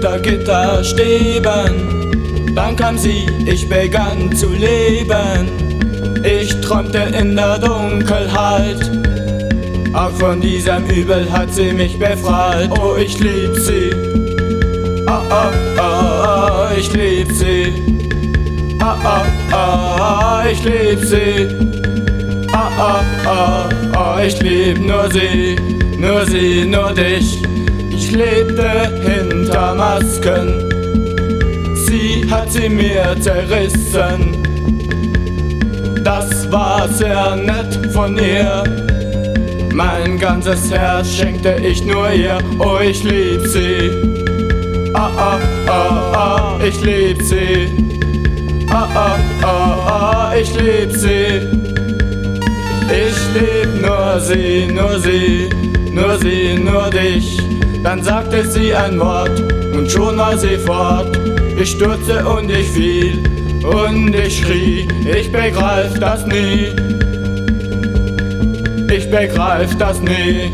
Gitterstäben. Dann kam sie, ich begann zu leben. Ich träumte in der Dunkelheit. Auch von diesem Übel hat sie mich befreit. Oh, ich lieb sie. Oh, oh, oh ich lieb sie. Ah, ah, ah, ich lieb sie. Ah, ah, ah, ah, ich lieb nur sie, nur sie, nur dich. Ich lebte hinter Masken, sie hat sie mir zerrissen. Das war sehr nett von ihr. Mein ganzes Herz schenkte ich nur ihr, oh ich lieb sie. Ah, ah, ah, ah, ich lieb sie. Ah, ah, ah, ah, ich lieb sie. Ich lieb nur sie, nur sie, nur sie, nur dich. Dann sagte sie ein Wort und schon war sie fort. Ich stürzte und ich fiel und ich schrie, ich begreif das nie. Ich begreif das nie.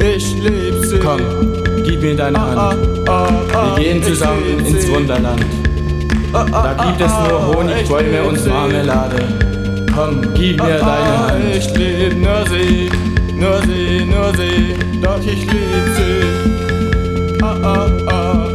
Ich lieb sie. Komm, gib mir deine Hand. Wir gehen zusammen ins Wunderland. Da gibt es nur Honigbäume und Marmelade. Komm, gib mir deine Hand. Ich lieb nur sie, nur sie, nur sie, doch ich lieb sie. Ah, ah, ah,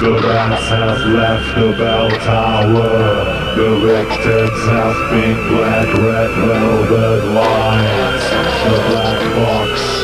the rats have left the bell tower. The victims have been black, red velvet lines. The black box